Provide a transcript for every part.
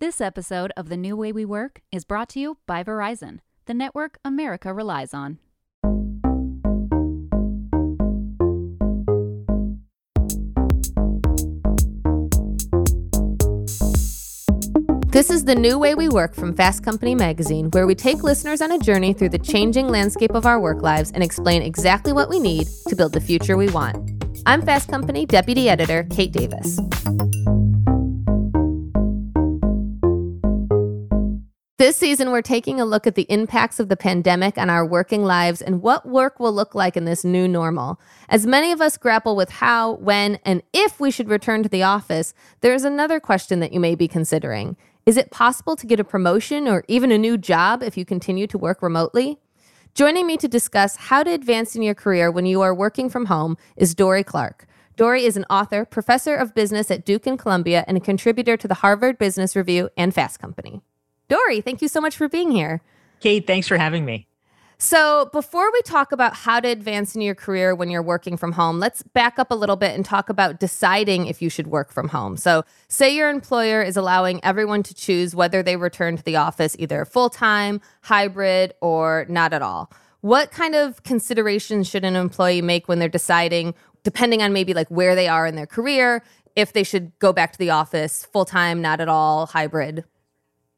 This episode of The New Way We Work is brought to you by Verizon, the network America relies on. This is the new way we work from Fast Company magazine, where we take listeners on a journey through the changing landscape of our work lives and explain exactly what we need to build the future we want. I'm Fast Company Deputy Editor Kate Davis. This season, we're taking a look at the impacts of the pandemic on our working lives and what work will look like in this new normal. As many of us grapple with how, when, and if we should return to the office, there's another question that you may be considering. Is it possible to get a promotion or even a new job if you continue to work remotely? Joining me to discuss how to advance in your career when you are working from home is Dorie Clark. Dorie is an author, professor of business at Duke and Columbia, and a contributor to the Harvard Business Review and Fast Company. Dorie, thank you so much for being here. Kate, thanks for having me. So, before we talk about how to advance in your career when you're working from home, let's back up a little bit and talk about deciding if you should work from home. So, say your employer is allowing everyone to choose whether they return to the office either full time, hybrid, or not at all. What kind of considerations should an employee make when they're deciding, depending on maybe like where they are in their career, if they should go back to the office full time, not at all, hybrid?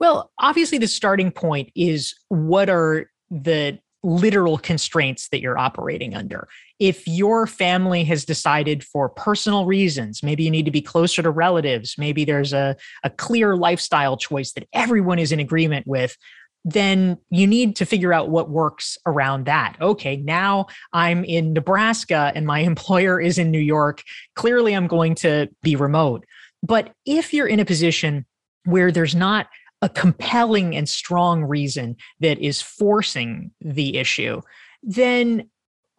Well, obviously, the starting point is what are the literal constraints that you're operating under. If your family has decided for personal reasons, maybe you need to be closer to relatives, maybe there's a, a clear lifestyle choice that everyone is in agreement with, then you need to figure out what works around that. Okay, now I'm in Nebraska and my employer is in New York. Clearly, I'm going to be remote. But if you're in a position where there's not a compelling and strong reason that is forcing the issue, then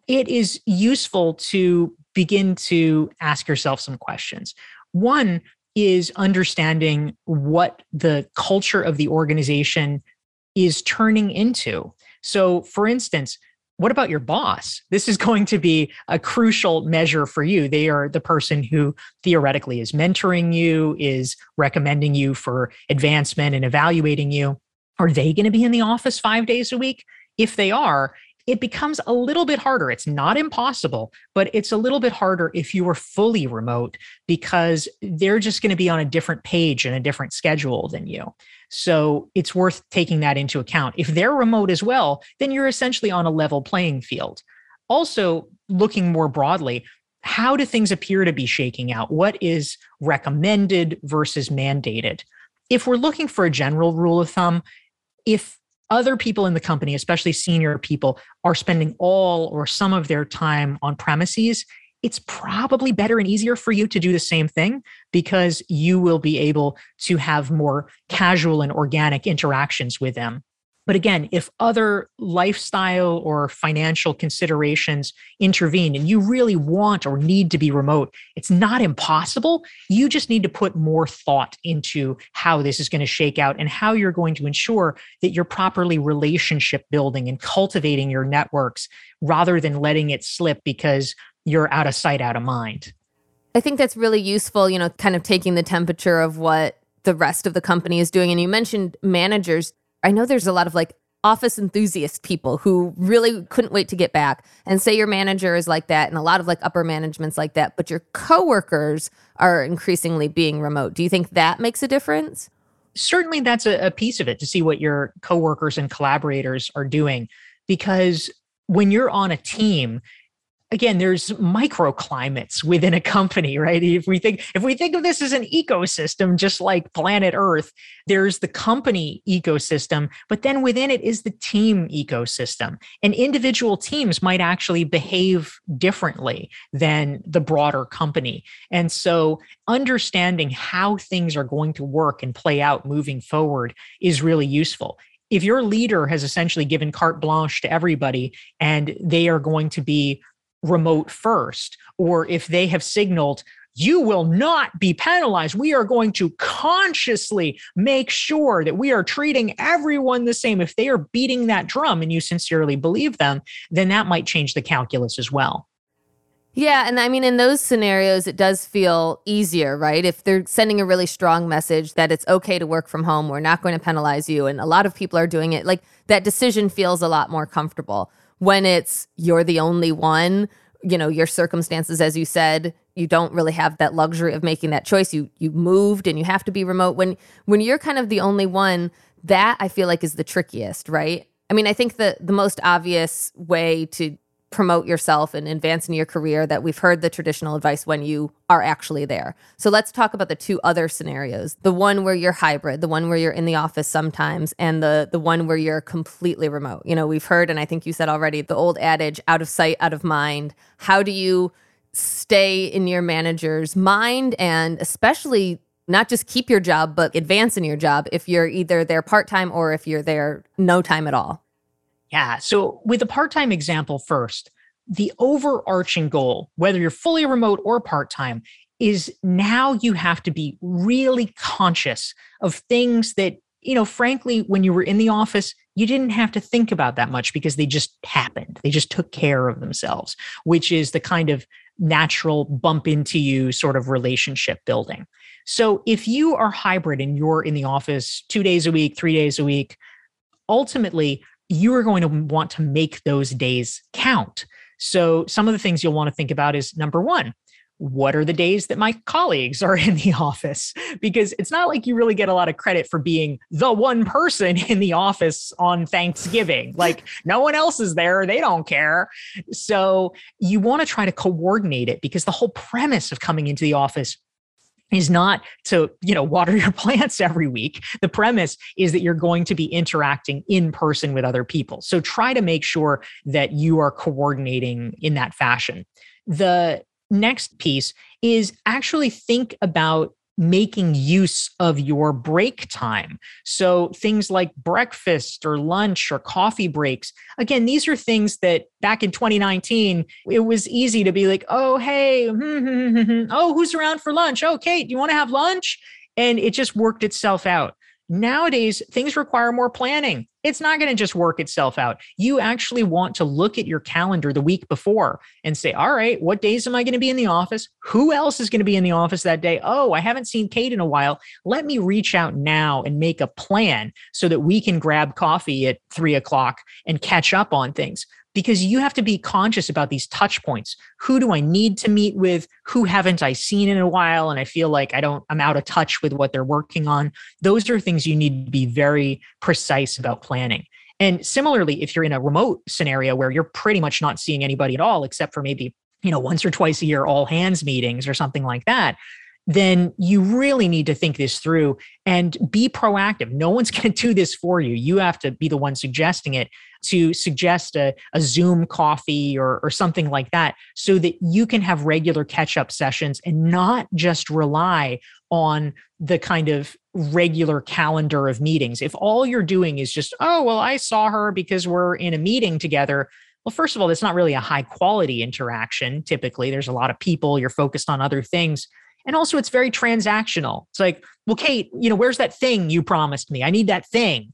it is useful to begin to ask yourself some questions. One is understanding what the culture of the organization is turning into. So, for instance, what about your boss? This is going to be a crucial measure for you. They are the person who theoretically is mentoring you, is recommending you for advancement and evaluating you. Are they going to be in the office five days a week? If they are, it becomes a little bit harder. It's not impossible, but it's a little bit harder if you are fully remote because they're just going to be on a different page and a different schedule than you. So it's worth taking that into account. If they're remote as well, then you're essentially on a level playing field. Also, looking more broadly, how do things appear to be shaking out? What is recommended versus mandated? If we're looking for a general rule of thumb, if other people in the company, especially senior people, are spending all or some of their time on premises, it's probably better and easier for you to do the same thing because you will be able to have more casual and organic interactions with them. But again, if other lifestyle or financial considerations intervene and you really want or need to be remote, it's not impossible. You just need to put more thought into how this is going to shake out and how you're going to ensure that you're properly relationship building and cultivating your networks rather than letting it slip because you're out of sight, out of mind. I think that's really useful, you know, kind of taking the temperature of what the rest of the company is doing. And you mentioned managers. I know there's a lot of like office enthusiast people who really couldn't wait to get back. And say your manager is like that, and a lot of like upper management's like that, but your coworkers are increasingly being remote. Do you think that makes a difference? Certainly, that's a, a piece of it to see what your coworkers and collaborators are doing. Because when you're on a team, again there's microclimates within a company right? If we think if we think of this as an ecosystem just like planet earth there's the company ecosystem but then within it is the team ecosystem. And individual teams might actually behave differently than the broader company. And so understanding how things are going to work and play out moving forward is really useful. If your leader has essentially given carte blanche to everybody and they are going to be remote first, or if they have signaled, you will not be penalized. We are going to consciously make sure that we are treating everyone the same. If they are beating that drum and you sincerely believe them, then that might change the calculus as well. Yeah, and I mean, in those scenarios, it does feel easier, right? If they're sending a really strong message that it's okay to work from home, we're not going to penalize you, and a lot of people are doing it, like that decision feels a lot more comfortable. When it's you're the only one, you know, your circumstances, as you said, you don't really have that luxury of making that choice. You you moved and you have to be remote. When when you're kind of the only one, that I feel like is the trickiest, right? I mean, I think the the most obvious way to promote yourself and advance in your career that we've heard the traditional advice when you are actually there. So let's talk about the two other scenarios. The one where you're hybrid, the one where you're in the office sometimes, and the the one where you're completely remote. You know, we've heard and I think you said already the old adage out of sight, out of mind. How do you stay in your manager's mind and especially not just keep your job but advance in your job if you're either there part-time or if you're there no time at all? Yeah. So, with the part time example first, the overarching goal, whether you're fully remote or part time, is now you have to be really conscious of things that, you know, frankly, when you were in the office, you didn't have to think about that much because they just happened. They just took care of themselves, which is the kind of natural bump into you sort of relationship building. So if you are hybrid and you're in the office two days a week, three days a week, ultimately you are going to want to make those days count. So, some of the things you'll want to think about is number one, what are the days that my colleagues are in the office? Because it's not like you really get a lot of credit for being the one person in the office on Thanksgiving. Like no one else is there, they don't care. So you want to try to coordinate it because the whole premise of coming into the office is not to you know water your plants every week. The premise is that you're going to be interacting in person with other people. So try to make sure that you are coordinating in that fashion. The next piece is actually think about making use of your break time. So things like breakfast or lunch or coffee breaks. Again, these are things that back in 2019, it was easy to be like, oh, hey, oh, who's around for lunch? Oh, Kate, do you want to have lunch? And it just worked itself out. Nowadays, things require more planning. It's not going to just work itself out. You actually want to look at your calendar the week before and say, all right, what days am I going to be in the office? Who else is going to be in the office that day? Oh, I haven't seen Kate in a while. Let me reach out now and make a plan so that we can grab coffee at three o'clock and catch up on things because you have to be conscious about these touch points. Who do I need to meet with? Who haven't I seen in a while? And I feel like I don't, I'm out of touch with what they're working on. Those are things you need to be very precise about planning. And similarly, if you're in a remote scenario where you're pretty much not seeing anybody at all, except for maybe, you know, once or twice a year, all hands meetings or something like that, then you really need to think this through and be proactive. No one's going to do this for you. You have to be the one suggesting it to suggest a, a Zoom coffee or, or something like that so that you can have regular catch up sessions and not just rely on the kind of regular calendar of meetings. If all you're doing is just, oh, well, I saw her because we're in a meeting together. Well, first of all, that's not really a high quality interaction. Typically, there's a lot of people, you're focused on other things. And also, it's very transactional. It's like, well, Kate, you know, where's that thing you promised me? I need that thing.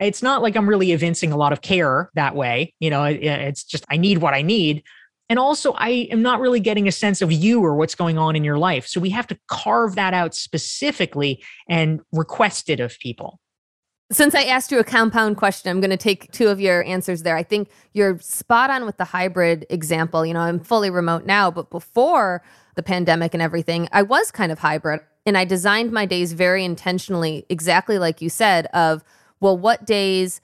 It's not like I'm really evincing a lot of care that way. You know, it's just, I need what I need. And also, I am not really getting a sense of you or what's going on in your life. So we have to carve that out specifically and request it of people. Since I asked you a compound question, I'm going to take two of your answers there. I think you're spot on with the hybrid example. You know, I'm fully remote now, but before the pandemic and everything, I was kind of hybrid and I designed my days very intentionally, exactly like you said, of, well, what days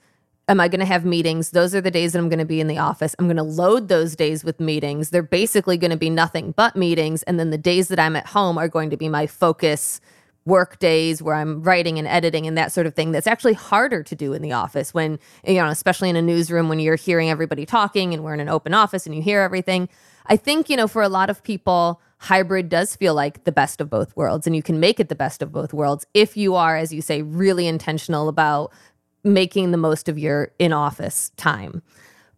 am I going to have meetings? Those are the days that I'm going to be in the office. I'm going to load those days with meetings. They're basically going to be nothing but meetings. And then the days that I'm at home are going to be my focus work days where I'm writing and editing and that sort of thing that's actually harder to do in the office when, you know, especially in a newsroom when you're hearing everybody talking and we're in an open office and you hear everything. I think, you know, for a lot of people, hybrid does feel like the best of both worlds and you can make it the best of both worlds if you are as you say really intentional about making the most of your in office time.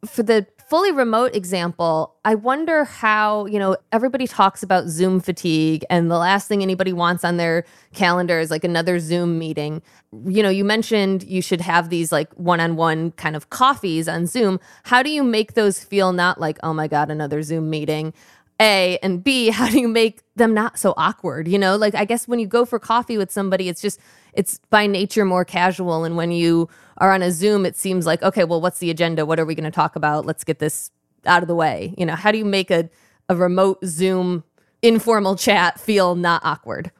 For the fully remote example, I wonder how, you know, everybody talks about Zoom fatigue and the last thing anybody wants on their calendar is like another Zoom meeting. You know, you mentioned you should have these like one on one kind of coffees on Zoom. How do you make those feel not like, oh my God, another Zoom meeting? A and B, how do you make them not so awkward? You know, like I guess when you go for coffee with somebody, it's just it's by nature more casual. And when you are on a Zoom, it seems like, okay, well, what's the agenda? What are we going to talk about? Let's get this out of the way. You know, how do you make a, a remote Zoom informal chat feel not awkward?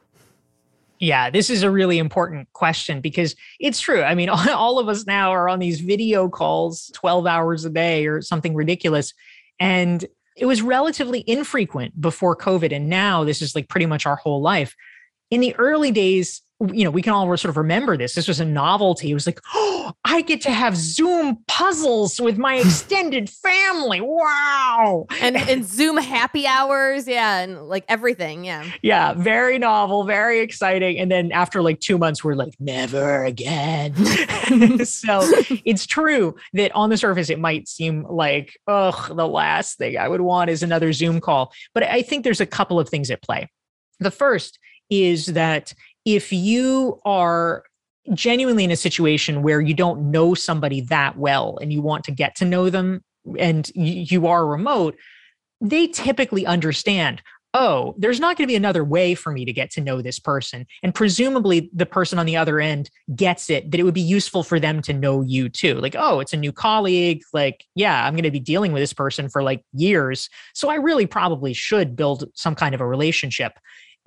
Yeah, this is a really important question because it's true. I mean, all of us now are on these video calls 12 hours a day or something ridiculous. And it was relatively infrequent before COVID. And now this is like pretty much our whole life. In the early days, you know, we can all sort of remember this. This was a novelty. It was like, oh, I get to have Zoom puzzles with my extended family. Wow. And, and Zoom happy hours. Yeah. And like everything. Yeah. Yeah. Very novel, very exciting. And then after like two months, we're like, never again. so it's true that on the surface, it might seem like, oh, the last thing I would want is another Zoom call. But I think there's a couple of things at play. The first is that if you are genuinely in a situation where you don't know somebody that well and you want to get to know them and you are remote, they typically understand oh, there's not going to be another way for me to get to know this person. And presumably the person on the other end gets it that it would be useful for them to know you too. Like, oh, it's a new colleague. Like, yeah, I'm going to be dealing with this person for like years. So I really probably should build some kind of a relationship.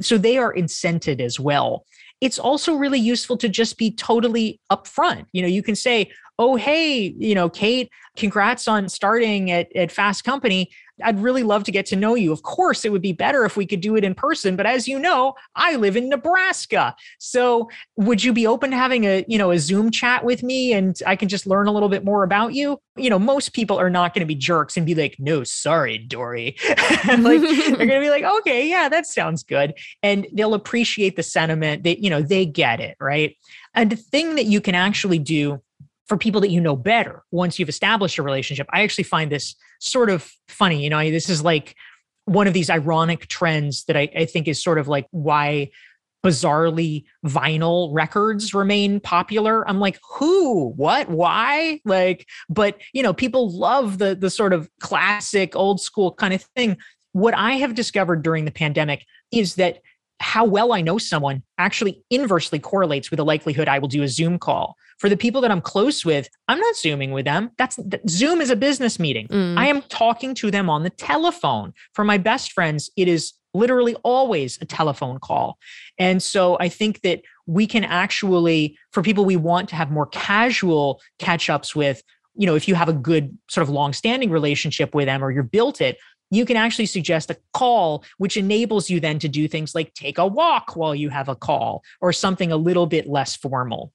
So they are incented as well. It's also really useful to just be totally upfront. You know, you can say, oh, hey, you know, Kate, congrats on starting at, at Fast Company. I'd really love to get to know you. Of course, it would be better if we could do it in person, but as you know, I live in Nebraska. So, would you be open to having a, you know, a Zoom chat with me and I can just learn a little bit more about you? You know, most people are not going to be jerks and be like, "No, sorry, Dorie." and like they're going to be like, "Okay, yeah, that sounds good." And they'll appreciate the sentiment that, you know, they get it, right? And the thing that you can actually do for people that you know better once you've established a relationship. I actually find this sort of funny. You know, this is like one of these ironic trends that I, I think is sort of like why bizarrely vinyl records remain popular i'm like who what why like but you know people love the the sort of classic old school kind of thing what i have discovered during the pandemic is that how well I know someone actually inversely correlates with the likelihood I will do a Zoom call. For the people that I'm close with, I'm not Zooming with them. That's that, Zoom is a business meeting. Mm. I am talking to them on the telephone. For my best friends, it is literally always a telephone call. And so I think that we can actually, for people we want to have more casual catch ups with, you know, if you have a good sort of long standing relationship with them or you're built it, you can actually suggest a call, which enables you then to do things like take a walk while you have a call or something a little bit less formal.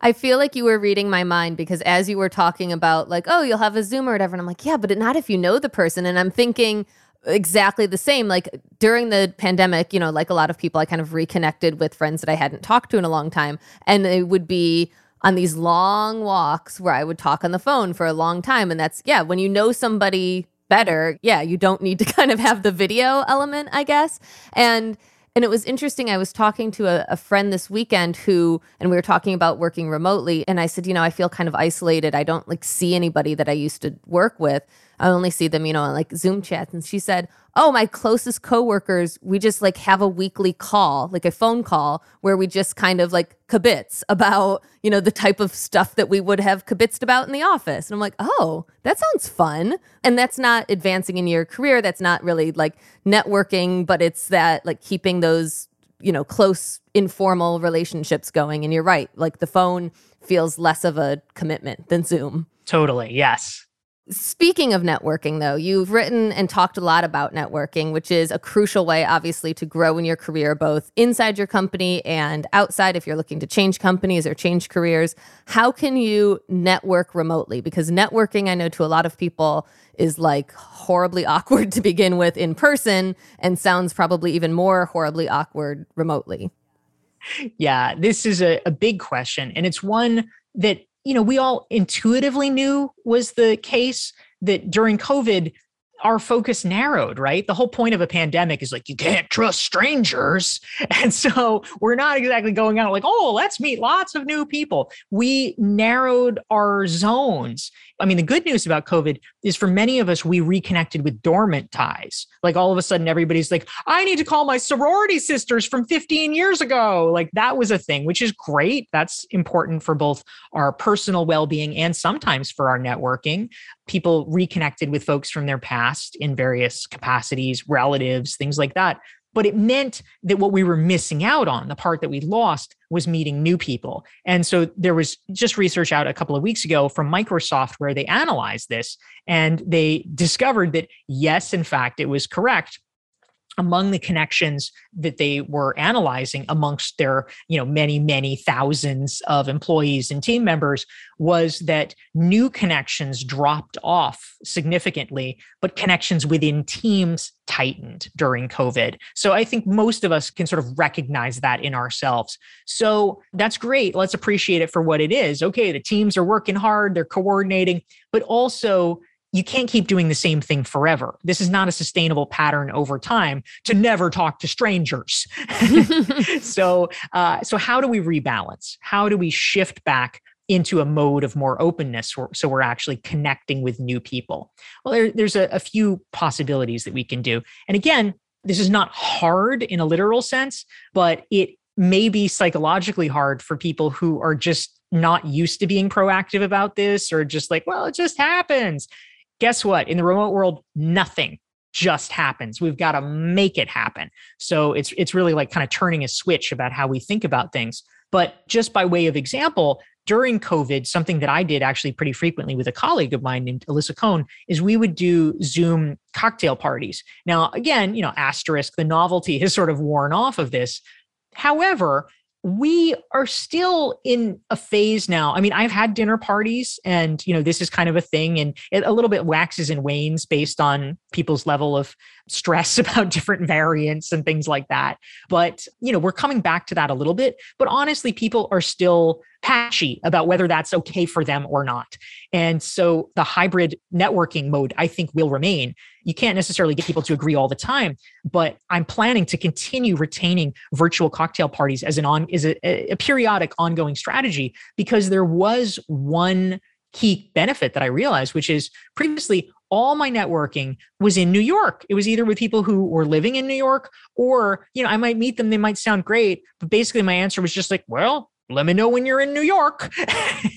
I feel like you were reading my mind because as you were talking about, like, oh, you'll have a Zoom or whatever. And I'm like, yeah, but not if you know the person. And I'm thinking exactly the same. Like during the pandemic, you know, like a lot of people, I kind of reconnected with friends that I hadn't talked to in a long time. And it would be, on these long walks where I would talk on the phone for a long time. And that's, yeah, when you know somebody better, yeah, you don't need to kind of have the video element, I guess. And and it was interesting. I was talking to a, a, friend this weekend who, and we were talking about working remotely. And I said, you know, I feel kind of isolated. I don't like see anybody that I used to work with. I only see them, you know, like Zoom chats. And she said, Oh, my closest coworkers, we just like have a weekly call, like a phone call where we just kind of like kibitz about, you know, the type of stuff that we would have kibitzed about in the office. And I'm like, oh, that sounds fun. And that's not advancing in your career. That's not really like networking, but it's that like keeping those, you know, close informal relationships going. And you're right. Like the phone feels less of a commitment than Zoom. Totally. Yes. Speaking of networking, though, you've written and talked a lot about networking, which is a crucial way, obviously, to grow in your career, both inside your company and outside if you're looking to change companies or change careers. How can you network remotely? Because networking, I know to a lot of people, is like horribly awkward to begin with in person and sounds probably even more horribly awkward remotely. Yeah, this is a, a big question. And it's one that you know, we all intuitively knew was the case that during COVID, our focus narrowed, right? The whole point of a pandemic is like, you can't trust strangers. And so we're not exactly going out like, oh, let's meet lots of new people. We narrowed our zones. I mean, the good news about COVID is for many of us, we reconnected with dormant ties. Like all of a sudden, everybody's like, I need to call my sorority sisters from 15 years ago. Like that was a thing, which is great. That's important for both our personal well being and sometimes for our networking. People reconnected with folks from their past in various capacities, relatives, things like that. But it meant that what we were missing out on, the part that we lost, was meeting new people. And so there was just research out a couple of weeks ago from Microsoft where they analyzed this and they discovered that, yes, in fact, it was correct among the connections that they were analyzing amongst their you know many many thousands of employees and team members was that new connections dropped off significantly but connections within teams tightened during covid. So i think most of us can sort of recognize that in ourselves. So that's great. Let's appreciate it for what it is. Okay the teams are working hard. They're coordinating but also you can't keep doing the same thing forever. This is not a sustainable pattern over time to never talk to strangers. so, uh, so how do we rebalance? How do we shift back into a mode of more openness so we're actually connecting with new people? Well, there, there's a, a few possibilities that we can do. And again, this is not hard in a literal sense, but it may be psychologically hard for people who are just not used to being proactive about this or just like, well, it just happens guess what? In the remote world, nothing just happens. We've got to make it happen. So it's it's really like kind of turning a switch about how we think about things. But just by way of example, during COVID, something that I did actually pretty frequently with a colleague of mine named Alisa Cohn is we would do Zoom cocktail parties. Now, again, you know, asterisk, the novelty has sort of worn off of this. However, we are still in a phase now. I mean, I've had dinner parties and, you know, this is kind of a thing and it a little bit waxes and wanes based on people's level of stress about different variants and things like that. But, you know, we're coming back to that a little bit. But honestly, people are still patchy about whether that's okay for them or not. And so the hybrid networking mode, I think, will remain. You can't necessarily get people to agree all the time, but I'm planning to continue retaining virtual cocktail parties as an on is a, a periodic ongoing strategy because there was one key benefit that I realized, which is previously all my networking was in New York. It was either with people who were living in New York or, you know, I might meet them, they might sound great, but basically my answer was just like, well, let me know when you're in New York.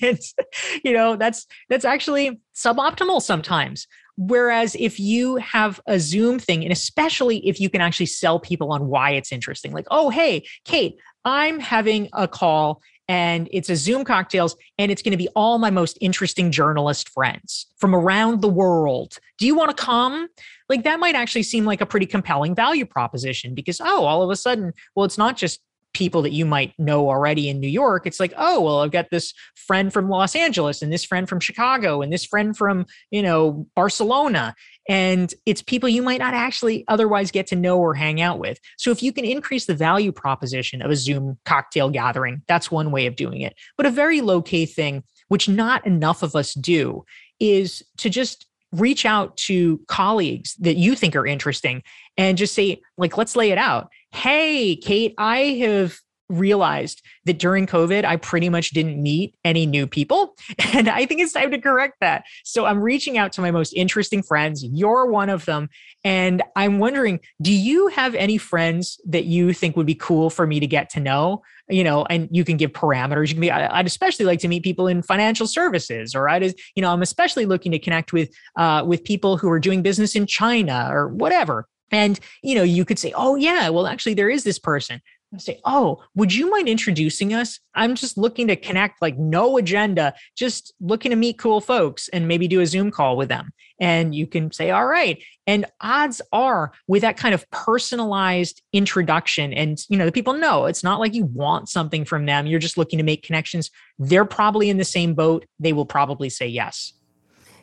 you know, that's that's actually suboptimal sometimes. Whereas if you have a Zoom thing, and especially if you can actually sell people on why it's interesting, like, oh, hey, Kate, I'm having a call and it's a Zoom cocktails, and it's going to be all my most interesting journalist friends from around the world. Do you want to come? Like that might actually seem like a pretty compelling value proposition because, oh, all of a sudden, well, it's not just people that you might know already in New York. It's like, oh, well, I've got this friend from Los Angeles and this friend from Chicago and this friend from, you know, Barcelona. And it's people you might not actually otherwise get to know or hang out with. So if you can increase the value proposition of a Zoom cocktail gathering, that's one way of doing it. But a very low key thing, which not enough of us do, is to just reach out to colleagues that you think are interesting and just say, like, let's lay it out. Hey, Kate, I have realized that during COVID, I pretty much didn't meet any new people. And I think it's time to correct that. So I'm reaching out to my most interesting friends. You're one of them. And I'm wondering, do you have any friends that you think would be cool for me to get to know? You know, and you can give parameters. You can be, I'd especially like to meet people in financial services, or I'd, you know, I'm especially looking to connect with, uh, with people who are doing business in China or whatever. And, you know, you could say, oh, yeah, well, actually, there is this person. Say, oh, would you mind introducing us? I'm just looking to connect, like no agenda, just looking to meet cool folks and maybe do a Zoom call with them. And you can say, all right. And odds are with that kind of personalized introduction, and you know, the people know it's not like you want something from them. You're just looking to make connections. They're probably in the same boat. They will probably say yes.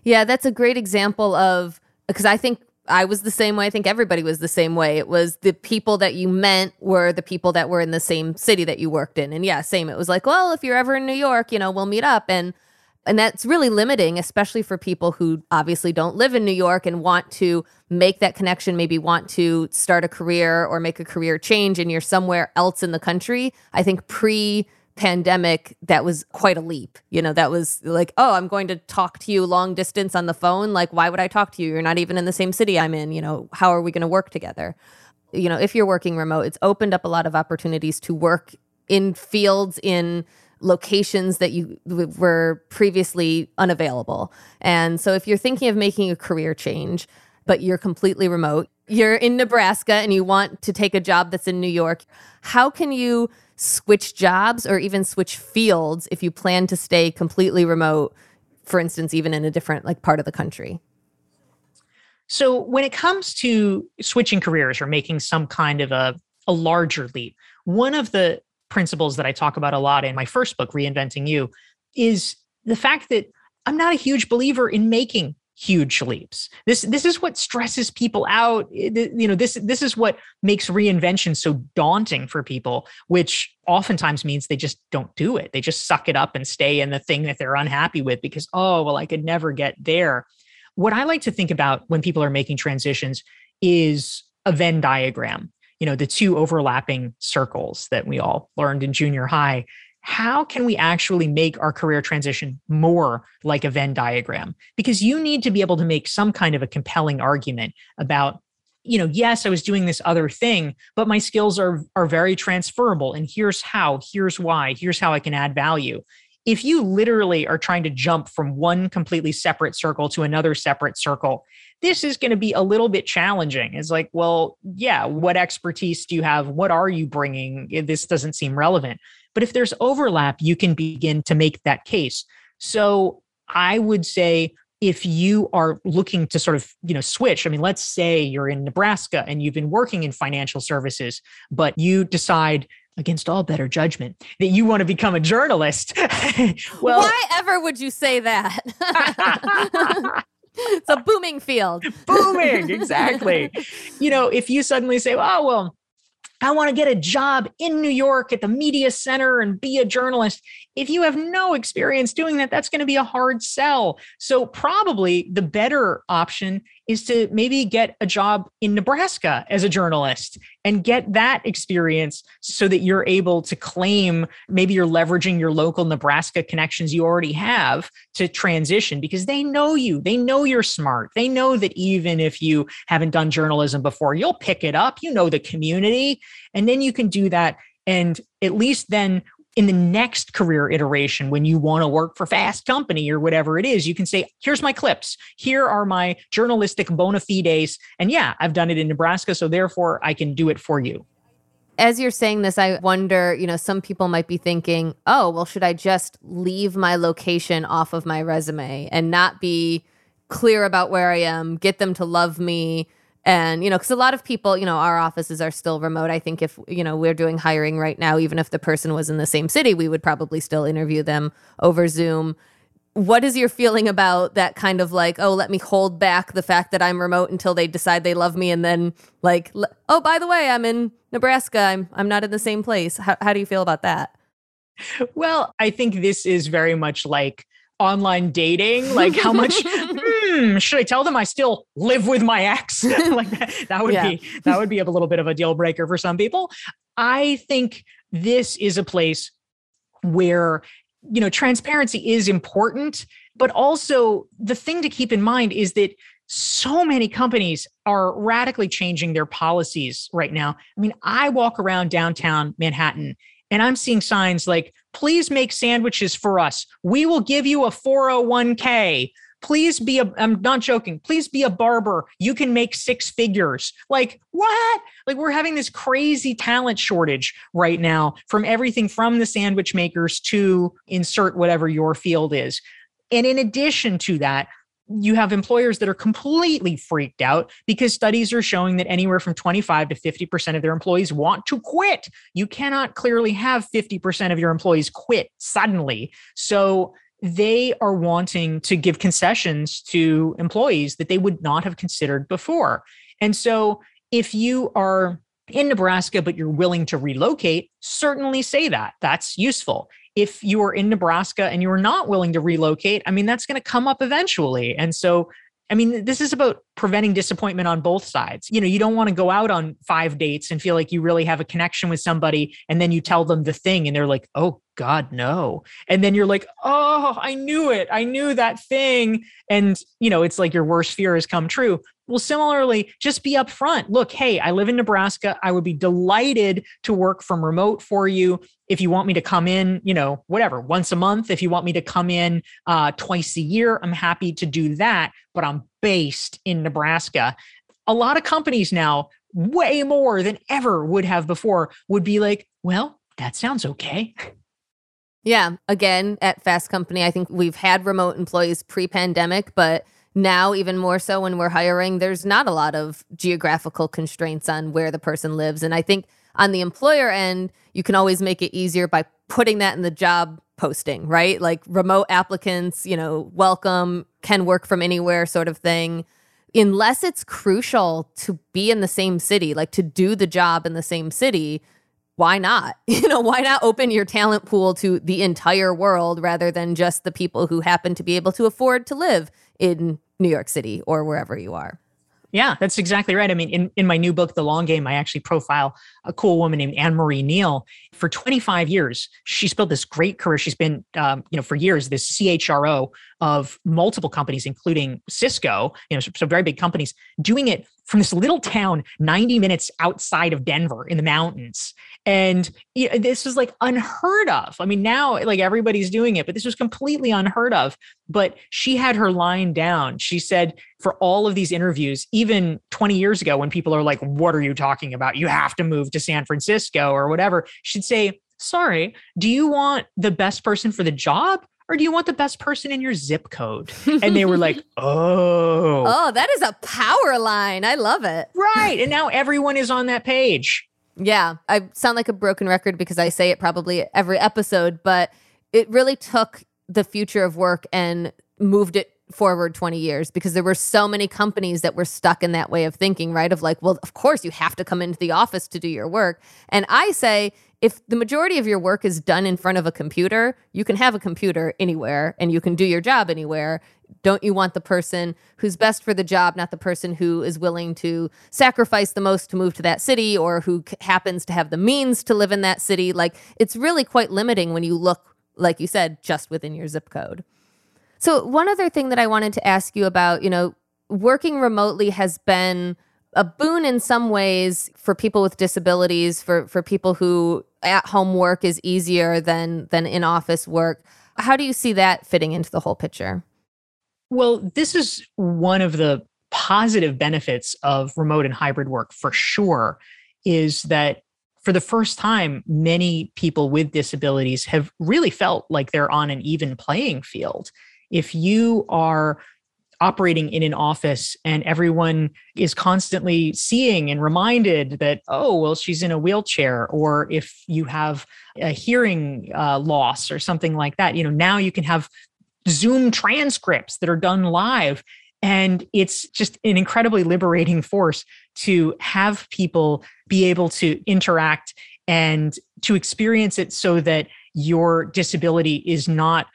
Yeah, that's a great example of because I think I was the same way. I think everybody was the same way. It was the people that you meant were the people that were in the same city that you worked in. And yeah, same. It was like, well, if you're ever in New York, you know, we'll meet up. And and that's really limiting, especially for people who obviously don't live in New York and want to make that connection, maybe want to start a career or make a career change and you're somewhere else in the country. I think pre pandemic that was quite a leap. You know that was like oh i'm going to talk to you long distance on the phone. Like why would i talk to you? You're not even in the same city i'm in. You know how are we going to work together? You know if you're working remote it's opened up a lot of opportunities to work in fields in locations that you were previously unavailable. And so if you're thinking of making a career change but you're completely remote you're in Nebraska and you want to take a job that's in New York, how can you switch jobs or even switch fields if you plan to stay completely remote, for instance, even in a different like part of the country? So when it comes to switching careers or making some kind of a, a larger leap, one of the principles that I talk about a lot in my first book, Reinventing You, is the fact that I'm not a huge believer in making huge leaps. This this is what stresses people out. Eh, you know, this this is what makes reinvention so daunting for people, which oftentimes means they just don't do it. They just suck it up and stay in the thing that they're unhappy with because oh, well I could never get there. What I like to think about when people are making transitions is a Venn diagram. You know, the two overlapping circles that we all learned in junior high how can we actually make our career transition more like a Venn diagram? Because you need to be able to make some kind of a compelling argument about you know yes i was doing this other thing but my skills are are very transferable and here's how here's why here's how i can add value if you literally are trying to jump from one completely separate circle to another separate circle this is going to be a little bit challenging. It's like well yeah what expertise do you have? What are you bringing? Eh, this doesn't seem relevant. But if there's overlap, you can begin to make that case. So I would say if you are looking to sort of you know switch i mean let's say you're in nebraska and you've been working in financial services but you decide against all better judgment that you want to become a journalist. Well why ever would you say that it's a booming field booming exactly you know if you suddenly say oh well I want to get a job in New York at the media center and be a journalist. If you have no experience doing that, that's going to be a hard sell. So, probably the better option is to maybe get a job in Nebraska as a journalist and get that experience so that you're able to claim maybe you're leveraging your local Nebraska connections you already have to transition because they know you. They know you're smart. They know that even if you haven't done journalism before, you'll pick it up. You know the community. And then you can do that. And at least then in the next career iteration, when you want to work for Fast Company or whatever it is, you can say, here's my clips. Here are my journalistic bona fides. And yeah, I've done it in Nebraska. So therefore, I can do it for you. As you're saying this, I wonder, you know, some people might be thinking, oh, well, should I just leave my location off of my resume and not be clear about where I am, get them to love me? And, you know, because a lot of people, you know, our offices are still remote. I think if, you know, we're doing hiring right now, even if the person was in the same city, we would probably still interview them over Zoom. What is your feeling about that kind of like, oh, let me hold back the fact that I'm remote until they decide they love me and then like, oh, by the way, I'm in Nebraska. I'm I'm not in the same place. How, how do you feel about that? Well, I think this is very much like online dating? Like how much hmm, should i tell them i still live with my ex? Like that, that would yeah. be that would be a little bit of a deal breaker for some people. I think this is a place where you know transparency is important but also the thing to keep in mind is that so many companies are radically changing their policies right now. I mean i walk around downtown manhattan and I'm seeing signs like, please make sandwiches for us. We will give you a 401k. Please be a, I'm not joking, please be a barber. You can make six figures. Like, what? Like, we're having this crazy talent shortage right now from everything from the sandwich makers to insert whatever your field is. And in addition to that, you have employers that are completely freaked out because studies are showing that anywhere from 25 to 50% of their employees want to quit. You cannot clearly have 50% of your employees quit suddenly. So they are wanting to give concessions to employees that they would not have considered before. And so if you are in Nebraska, but you're willing to relocate, certainly say that. That's useful if you are in Nebraska and you're not willing to relocate, I mean, that's going to come up eventually. And so, I mean, this is about preventing disappointment on both sides. You know, you don't want to go out on five dates and feel like you really have a connection with somebody and then you tell them the thing and they're like, oh, God, no. And then you're like, oh, I knew it. I knew that thing. And, you know, it's like your worst fear has come true. Well, similarly, just be upfront. Look, hey, I live in Nebraska. I would be delighted to work from remote for you. If you want me to come in, you know, whatever, once a month, if you want me to come in uh, twice a year, I'm happy to do that. But I'm based in Nebraska. A lot of companies now, way more than ever would have before, would be like, well, that sounds okay. Yeah. Again, at Fast Company, I think we've had remote employees pre pandemic, but now even more so when we're hiring, there's not a lot of geographical constraints on where the person lives. And I think on the employer end, you can always make it easier by putting that in the job posting, right? Like remote applicants, you know, welcome, can work from anywhere sort of thing. Unless it's crucial to be in the same city, like to do the job in the same city, why not? You know, why not open your talent pool to the entire world rather than just the people who happen to be able to afford to live in New York City or wherever you are? Yeah, that's exactly right. I mean, in, in my new book, The Long Game, I actually profile a cool woman named Annmarie Neal. For 25 years, she's built this great career. She's been, um, you know, for years, this CHRO of multiple companies, including Cisco, you know, so, very big companies, doing it from this little town 90 minutes outside of Denver in the mountains. And you know, this was like unheard of. I mean, now like everybody's doing it, but this was completely unheard of. But she had her line down. She said, for all of these interviews, even 20 years ago, when people are like, What are you talking about? You have to move to San Francisco or whatever, she'd say, Sorry, do you want the best person for the job? Or do you want the best person in your zip code? And they were like, Oh. Oh, that is a power line. I love it. Right. And now everyone is on that page. Yeah, I sound like a broken record because I say it probably every episode, but it really took the future of work and moved it forward 20 years because there were so many companies that were stuck in that way of thinking, right? Of like, well, of course you have to come into the office to do your work. And I say, if the majority of your work is done in front of a computer, you can have a computer anywhere and you can do your job anywhere. Don't you want the person who's best for the job, not the person who is willing to sacrifice the most to move to that city or who happens to have the means to live in that city? Like, it's really quite limiting when you look, like you said, just within your zip code. So, one other thing that I wanted to ask you about, you know, working remotely has been a boon in some ways for people with disabilities, for for people who at home work is easier than than in office work. How do you see that fitting into the whole picture? Well, this is one of the positive benefits of remote and hybrid work for sure is that for the first time many people with disabilities have really felt like they're on an even playing field if you are operating in an office and everyone is constantly seeing and reminded that oh well she's in a wheelchair or if you have a hearing uh, loss or something like that you know now you can have zoom transcripts that are done live. And it's just an incredibly liberating force to have people be able to interact and to experience it so that your disability is not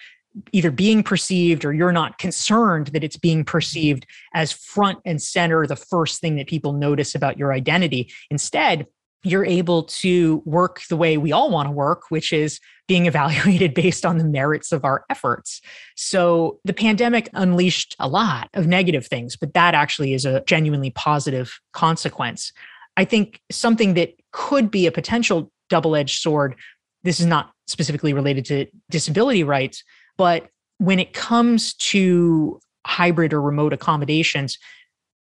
either being perceived or you're not concerned that it's being perceived as front and center, the first thing that people notice about your identity. Instead, you're able to work the way we all want to work, which is being evaluated based on the merits of our efforts. So the pandemic unleashed a lot of negative things, but that actually is a genuinely positive consequence. I think something that could be a potential double edged sword, this is not specifically related to disability rights, but when it comes to hybrid or remote accommodations,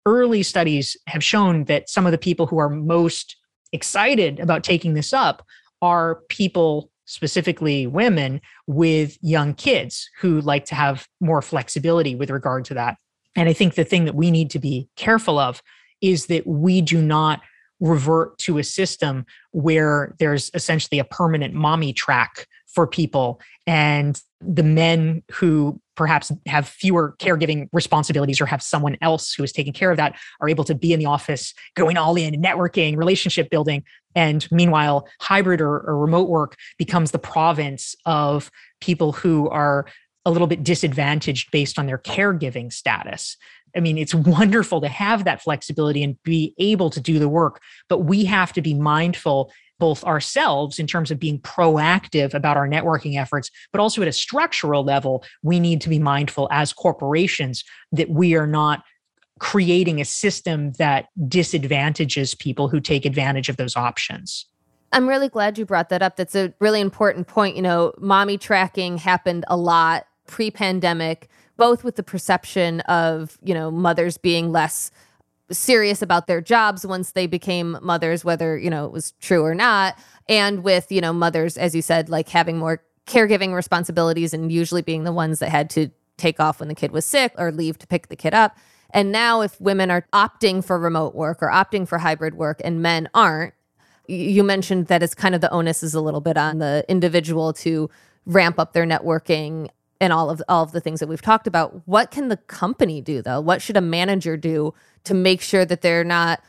early studies have shown that some of the people who are most excited about taking this up are people, specifically women, with young kids who like to have more flexibility with regard to that. And I think the thing that we need to be careful of is that we do not revert to a system where there's essentially a permanent mommy track for people. And the men who perhaps have fewer caregiving responsibilities or have someone else who is taking care of that are able to be in the office going all in networking relationship building. And meanwhile hybrid or, or remote work becomes the province of people who are a little bit disadvantaged based on their caregiving status I mean, it's wonderful to have that flexibility and be able to do the work, but we have to be mindful both ourselves in terms of being proactive about our networking efforts, but also at a structural level, we need to be mindful as corporations that we are not creating a system that disadvantages people who take advantage of those options. I'm really glad you brought that up. That's a really important point. You know, mommy tracking happened a lot pre pandemic, both with the perception of, you know, mothers being less serious about their jobs once they became mothers, whether, you know, it was true or not. And with, you know, mothers, as you said, like having more caregiving responsibilities and usually being the ones that had to take off when the kid was sick or leave to pick the kid up. And now, if women are opting for remote work or opting for hybrid work and men aren't, you mentioned that it's kind of the onus is a little bit on the individual to ramp up their networking and all of all of the things that we've talked about. What can the company do though? What should a manager do to make sure that they're not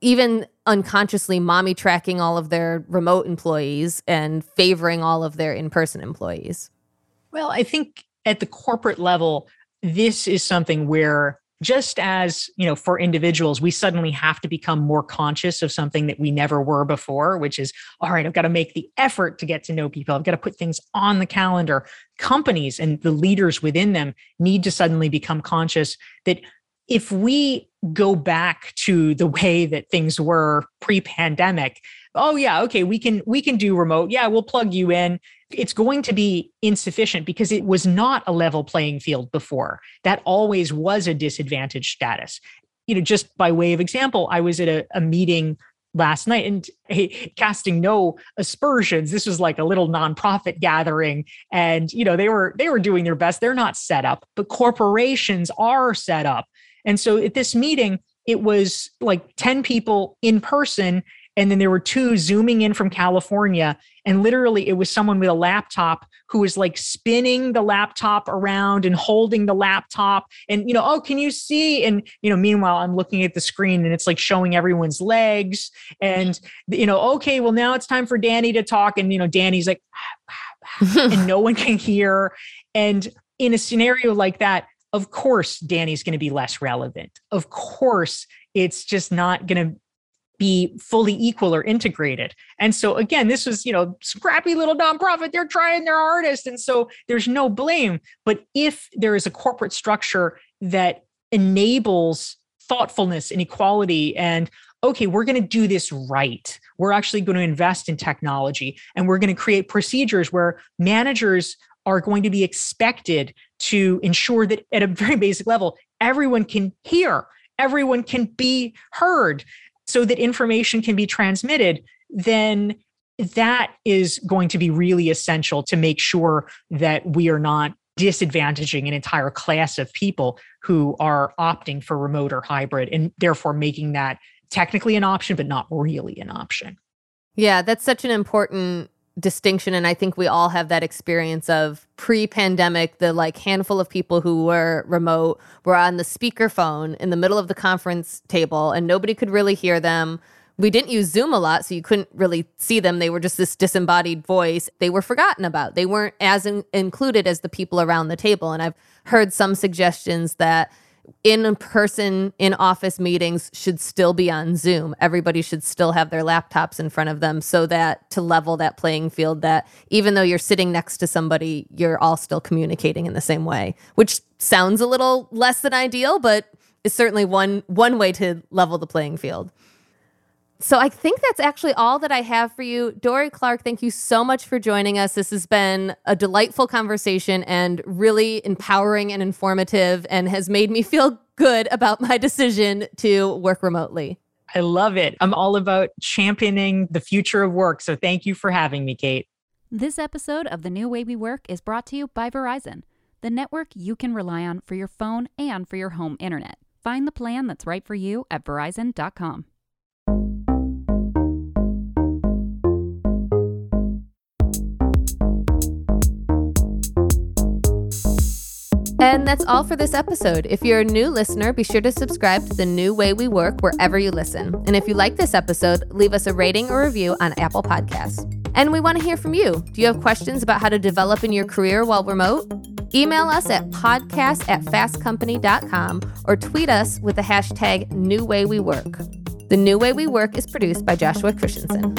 even unconsciously mommy tracking all of their remote employees and favoring all of their in-person employees? Well, I think at the corporate level, this is something where just as you know for individuals we suddenly have to become more conscious of something that we never were before which is all right i've got to make the effort to get to know people. I've got to put things on the calendar. Companies and the leaders within them need to suddenly become conscious that if we go back to the way that things were pre-pandemic oh yeah okay we can we can do remote. Yeah we'll plug you in. It's going to be insufficient because it was not a level playing field before. That always was a disadvantaged status. You know, just by way of example, I was at a, a meeting last night and hey, casting no aspersions. This was like a little nonprofit gathering and you know they were they were doing their best. They're not set up but corporations are set up. And so at this meeting it was like 10 people in person and then there were two zooming in from California. And literally, it was someone with a laptop who was like spinning the laptop around and holding the laptop. And, you know, oh, can you see? And, you know, meanwhile, I'm looking at the screen and it's like showing everyone's legs. And, you know, okay, well, now it's time for Danny to talk. And, you know, Danny's like, and no one can hear. And in a scenario like that, of course, Danny's going to be less relevant. Of course, it's just not going to be fully equal or integrated. And so again, this was, you know, scrappy little nonprofit, they're trying their hardest. And so there's no blame. But if there is a corporate structure that enables thoughtfulness and equality and okay, we're going to do this right. We're actually going to invest in technology and we're going to create procedures where managers are going to be expected to ensure that at a very basic level, everyone can hear, everyone can be heard, so that information can be transmitted, then that is going to be really essential to make sure that we are not disadvantaging an entire class of people who are opting for remote or hybrid and therefore making that technically an option, but not really an option. Yeah, that's such an important distinction and i think we all have that experience of pre-pandemic the like handful of people who were remote were on the speakerphone in the middle of the conference table and nobody could really hear them. We didn't use zoom a lot so you couldn't really see them. They were just this disembodied voice they were forgotten about. They weren't as in- included as the people around the table and i've heard some suggestions that in person in office meetings should still be on Zoom. Everybody should still have their laptops in front of them so that to level that playing field that even though you're sitting next to somebody, you're all still communicating in the same way, which sounds a little less than ideal, but is certainly one one way to level the playing field. So I think that's actually all that I have for you. Dorie Clark, thank you so much for joining us. This has been a delightful conversation and really empowering and informative and has made me feel good about my decision to work remotely. I love it. I'm all about championing the future of work. So thank you for having me, Kate. This episode of The New Way We Work is brought to you by Verizon, the network you can rely on for your phone and for your home internet. Find the plan that's right for you at verizon.com. And that's all for this episode. If you're a new listener, be sure to subscribe to The New Way We Work wherever you listen. And if you like this episode, leave us a rating or review on Apple Podcasts. And we want to hear from you. Do you have questions about how to develop in your career while remote? Email us at podcast at fastcompany.com or tweet us with the hashtag New Way We Work. The New Way We Work is produced by Joshua Christensen.